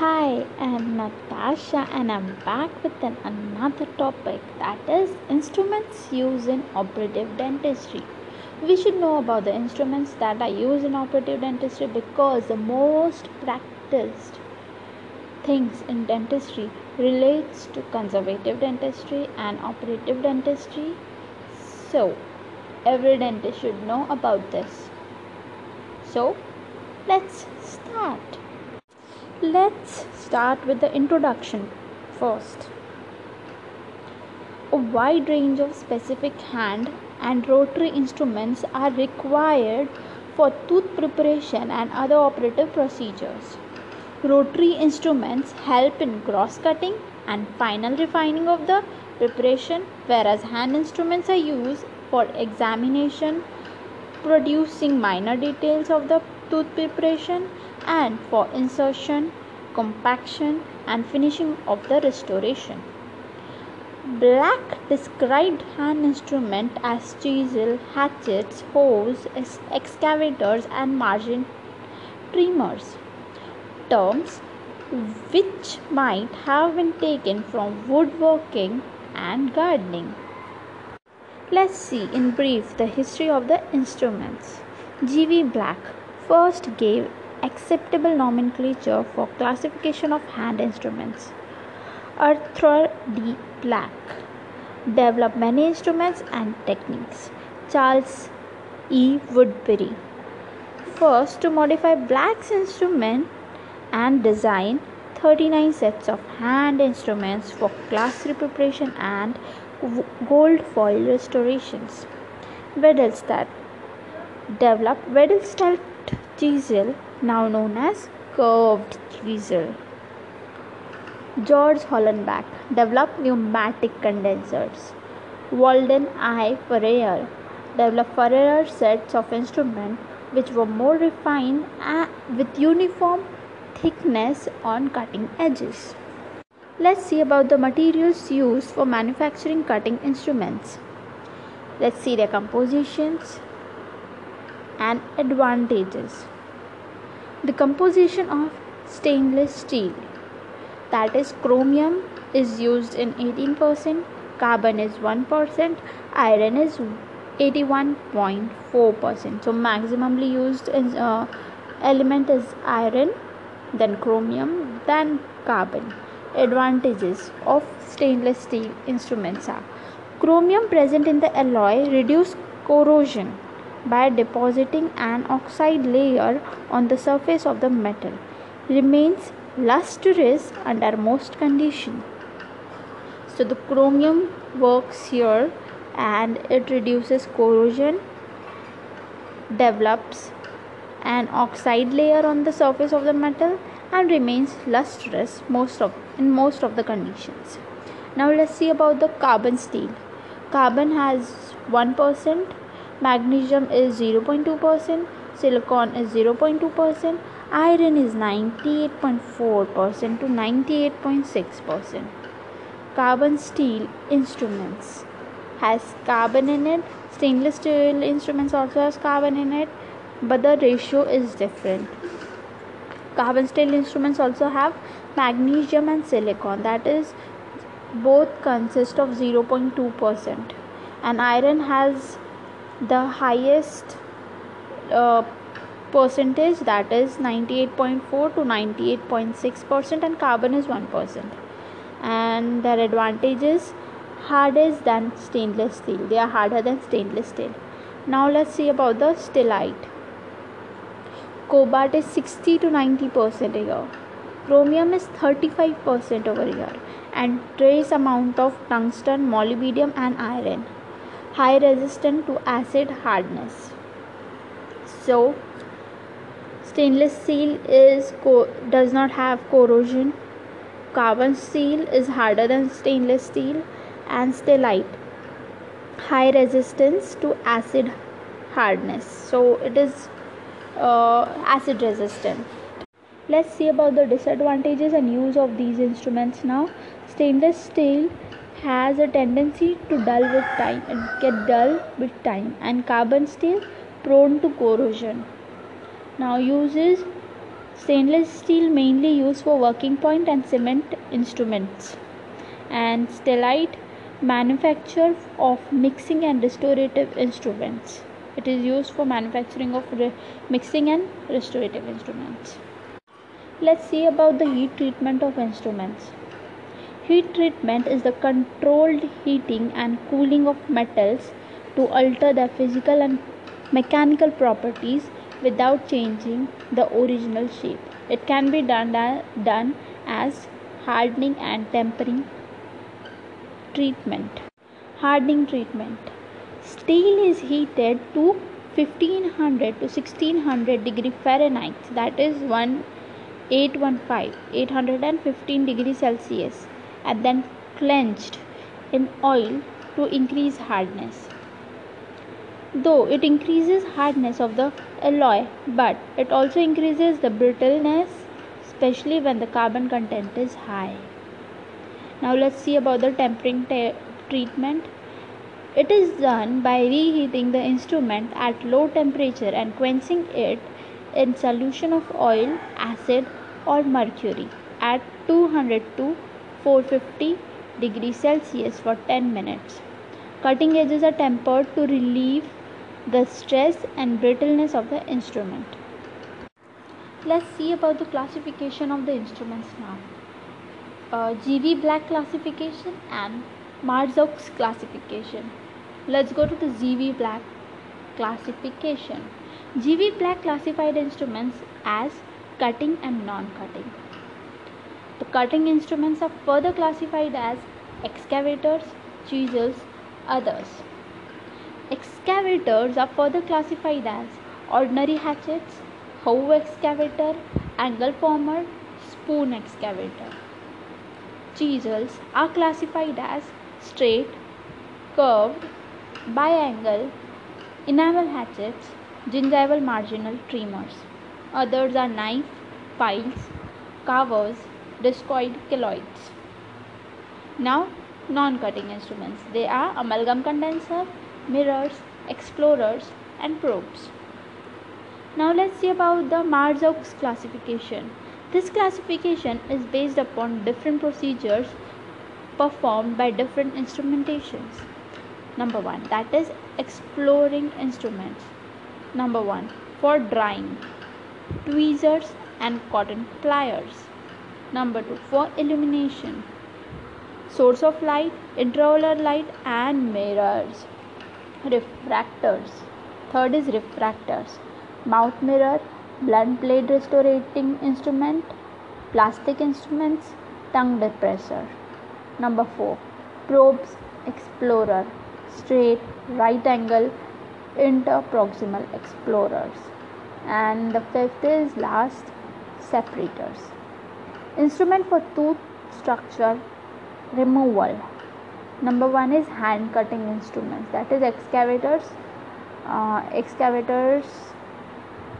Hi, I'm Natasha and I'm back with an, another topic that is instruments used in operative dentistry. We should know about the instruments that are used in operative dentistry because the most practiced things in dentistry relates to conservative dentistry and operative dentistry. So, every dentist should know about this. So, let's start. Let's start with the introduction first. A wide range of specific hand and rotary instruments are required for tooth preparation and other operative procedures. Rotary instruments help in cross cutting and final refining of the preparation, whereas hand instruments are used for examination, producing minor details of the tooth preparation and for insertion, compaction, and finishing of the restoration. Black described hand instruments as chisel, hatchets, hoes, excavators, and margin trimmers. Terms which might have been taken from woodworking and gardening. Let's see in brief the history of the instruments. G.V. Black first gave acceptable nomenclature for classification of hand instruments. Arthur D. Black developed many instruments and techniques. Charles E. Woodbury first to modify Black's instrument and design 39 sets of hand instruments for glass preparation and gold foil restorations. Wedelstaedt developed Wedelstaedt chisel, now known as curved chisel. George Hollenbach developed pneumatic condensers. Walden I. Ferrier developed Ferrier sets of instruments which were more refined with uniform thickness on cutting edges. Let's see about the materials used for manufacturing cutting instruments. Let's see their compositions and advantages. The composition of stainless steel that is chromium is used in 18%, carbon is 1%, iron is 81.4%. So maximally used uh, element is iron then chromium, then carbon. Advantages of stainless steel instruments are chromium present in the alloy reduce corrosion by depositing an oxide layer on the surface of the metal. Remains lustrous under most conditions so the chromium works here and it reduces corrosion develops an oxide layer on the surface of the metal and remains lustrous most of in most of the conditions. Now let's see about the carbon steel. Carbon has 1% magnesium is 0.2% silicon is 0.2% iron is 98.4% to 98.6% carbon steel instruments has carbon in it. Stainless steel instruments also has carbon in it but the ratio is different. Carbon steel instruments also have magnesium and silicon, that is, both consist of 0.2%, and iron has the highest uh, percentage that is 98.4 to 98.6% and carbon is 1% and their advantages hardest than stainless steel. They are harder than stainless steel. Now let's see about the stellite cobalt is 60 to 90 percent a year. Chromium is 35 percent over here and trace amount of tungsten molybdenum and iron high resistant to acid hardness so stainless steel is co- does not have corrosion carbon steel is harder than stainless steel and stellite high resistance to acid hardness so it is uh, acid resistant. Let's see about the disadvantages and use of these instruments now. Stainless steel has a tendency to dull with time and get dull with time and carbon steel prone to corrosion. Now uses Stainless steel mainly used for working point and cement instruments. And stellite manufacture of mixing and restorative instruments. It is used for manufacturing of re- mixing and restorative instruments. Let's see about the heat treatment of instruments. Heat treatment is the controlled heating and cooling of metals to alter their physical and mechanical properties without changing the original shape. It can be done, done as hardening and tempering treatment. Hardening treatment. Steel is heated to 1500 to 1600 degree Fahrenheit that is 1815 815 degree Celsius and then quenched in oil to increase hardness. Though it increases hardness of the alloy but it also increases the brittleness especially when the carbon content is high. Now let's see about the tempering te- treatment. It is done by reheating the instrument at low temperature and quenching it in solution of oil acid or mercury at 200 to 450 degrees celsius for 10 minutes cutting edges are tempered to relieve the stress and brittleness of the instrument. Let's see about the classification of the instruments now. Uh, GV Black classification and Marzouk's classification. Let's go to the GV Black classification. GV Black classified instruments as cutting and non-cutting. The cutting instruments are further classified as excavators, chisels, others. Excavators are further classified as ordinary hatchets, hoe excavator, angle former, spoon excavator. Chisels are classified as straight, curved, biangle, enamel hatchets, gingival marginal trimmers. Others are knife, files, carvers, discoid cleoids. Now, non cutting instruments. They are amalgam condenser, mirrors, explorers, and probes. Now let's see about the Marzouk's classification. This classification is based upon different procedures performed by different instrumentations. Number one, that is exploring instruments. Number one, for drying, tweezers and cotton pliers. Number two, for illumination, source of light, intraocular light, and mirrors. Retractors. Third is retractors. Mouth mirror blunt blade restorating instrument plastic instruments tongue depressor. Number 4 probes explorer. Straight right angle interproximal explorers. And the fifth is last separators instrument for tooth structure removal. Number one is hand cutting instruments that is excavators uh, excavators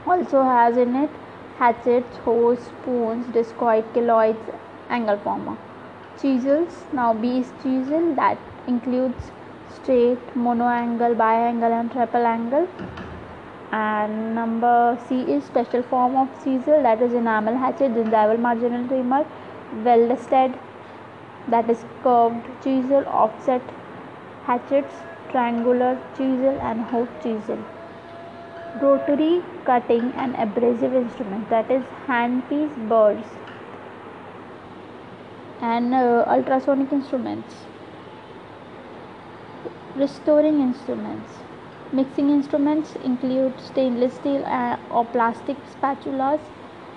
also has in it hatchets hoes spoons discoid cleoids angle former. Chisels now b is chisel that includes straight mono angle biangle and triple angle and number c is special form of chisel that is enamel hatchet gingival marginal trimmer welded that is curved chisel offset hatchets triangular chisel and hook chisel. Rotary cutting and abrasive instruments that is handpiece burrs and uh, ultrasonic instruments. Restoring instruments mixing instruments include stainless steel uh, or plastic spatulas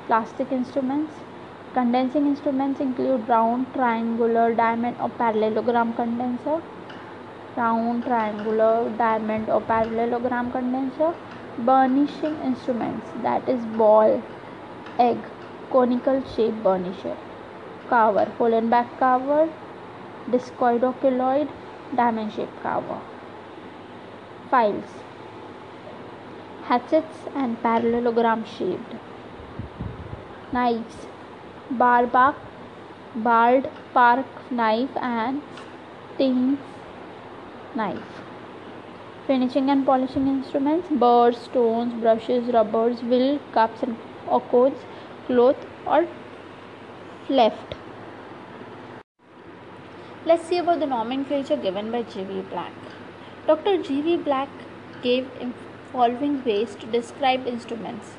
plastic instruments. Condensing instruments include round, triangular, diamond or parallelogram condenser, round, triangular, diamond or parallelogram condenser, burnishing instruments that is ball, egg, conical shape burnisher, carver, Hollenbach carver, discoid or cleoid, diamond shaped carver, files, hatchets and parallelogram shaped, knives, barback, barred park knife and sting knife. Finishing and polishing instruments, burrs, stones, brushes, rubbers, wheel, cups and codes, cloth, or left. Let's see about the nomenclature given by G.V. Black. Dr. G.V. Black gave following ways to describe instruments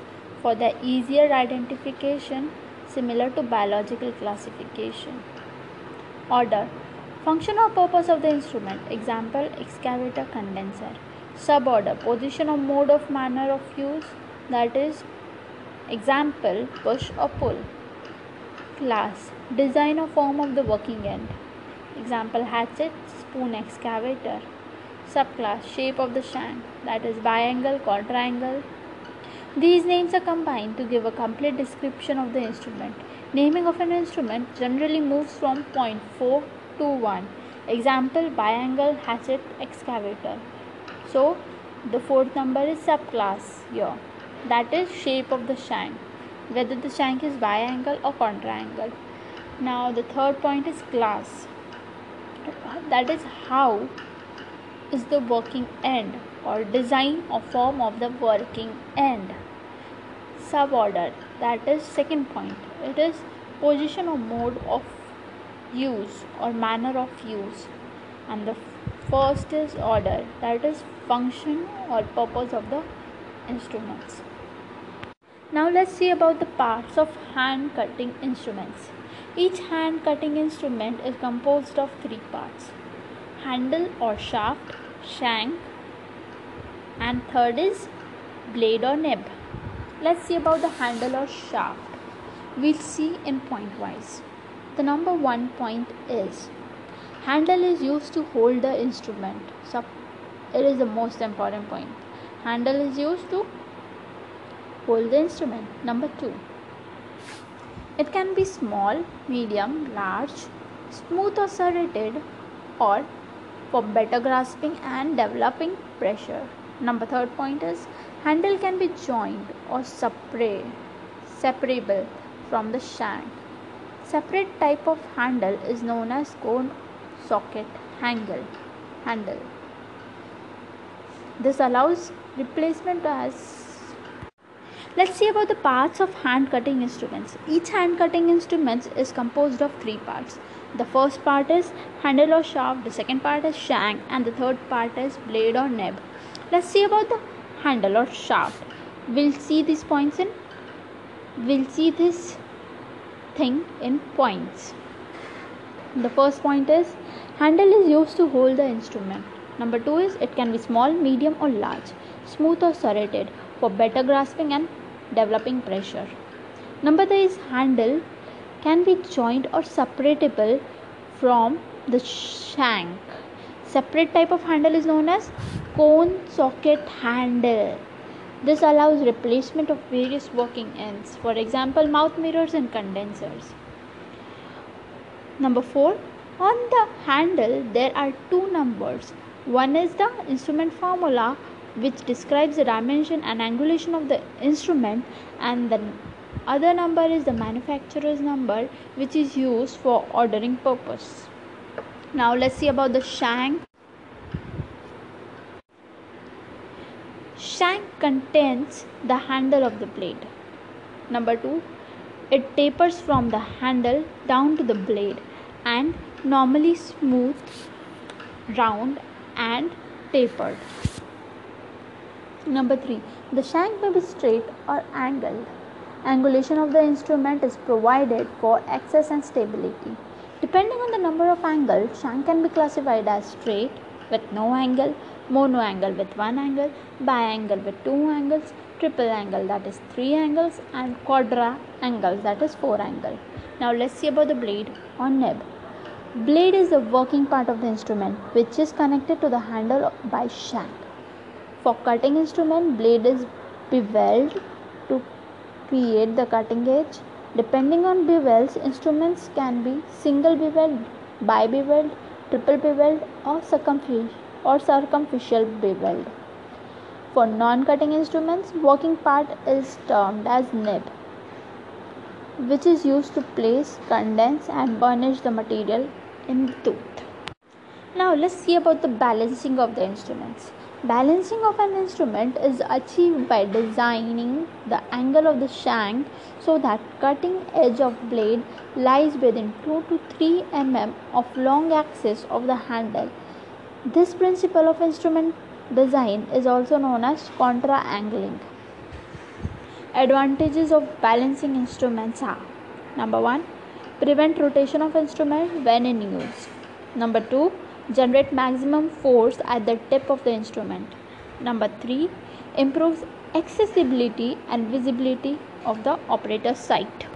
for their easier identification similar to biological classification. Order Function or purpose of the instrument. Example excavator condenser. Suborder position or mode of manner of use that is example push or pull. Class design or form of the working end. Example hatchet, spoon excavator. Subclass shape of the shank that is biangle, quadrangle. These names are combined to give a complete description of the instrument. Naming of an instrument generally moves from point 4 to 1. Example biangle hatchet excavator. So the fourth number is subclass here that is shape of the shank whether the shank is biangle or quadrangle. Now the third point is class that is how is the working end or design or form of the working end. Suborder that is second point. It is position or mode of use or manner of use. And the first is order that is function or purpose of the instruments. Now let's see about the parts of hand cutting instruments. Each hand cutting instrument is composed of three parts handle or shaft shank and third is blade or nib let's see about the handle or shaft we'll see in point wise the number one point is handle is used to hold the instrument. So it is the most important point. Handle is used to hold the instrument. Number two. It can be small, medium, large, smooth or serrated or for better grasping and developing pressure. Number third point is handle can be joined or separate, separable from the shank Separate type of handle is known as cone socket handle. handle. This allows replacement as Let's see about the parts of hand cutting instruments. Each hand cutting instrument is composed of three parts. The first part is handle or shaft, the second part is shank, and the third part is blade or nib. Let's see about the handle or shaft. We'll see these points in we'll see this thing in points. The first point is handle is used to hold the instrument. Number two is it can be small, medium, or large, smooth or serrated for better grasping and developing pressure. Number three is handle can be joined or separable from the shank. Separate type of handle is known as cone socket handle. This allows replacement of various working ends, for example, mouth mirrors and condensers. Number 4. On the handle, there are two numbers. One is the instrument formula, which describes the dimension and angulation of the instrument, and the other number is the manufacturer's number, which is used for ordering purpose. Now, let's see about the shank Shank contains the handle of the blade. Number 2. It tapers from the handle down to the blade and normally smooth, round, and tapered. Number 3. The shank may be straight or angled. Angulation of the instrument is provided for access and stability. Depending on the number of angles, shank can be classified as straight with no angle, mono angle with one angle, biangle with two angles, triple angle that is three angles, and quadra angle that is four angle. Now let's see about the blade or nib. Blade is the working part of the instrument which is connected to the handle by shank. For cutting instrument, blade is beveled to create the cutting edge. Depending on bevels, instruments can be single beveled, bi-beveled, triple beveled, or circumferential or circumficial beveled. For non-cutting instruments, working part is termed as nib, which is used to place, condense and burnish the material in the tooth. Now let's see about the balancing of the instruments. Balancing of an instrument is achieved by designing the angle of the shank so that cutting edge of blade lies within 2 to 3 mm of long axis of the handle. This principle of instrument design is also known as contra angling. Advantages of balancing instruments are number 1 prevent rotation of instrument when in use. Number 2 generate maximum force at the tip of the instrument. Number 3 improves accessibility and visibility of the operator's sight.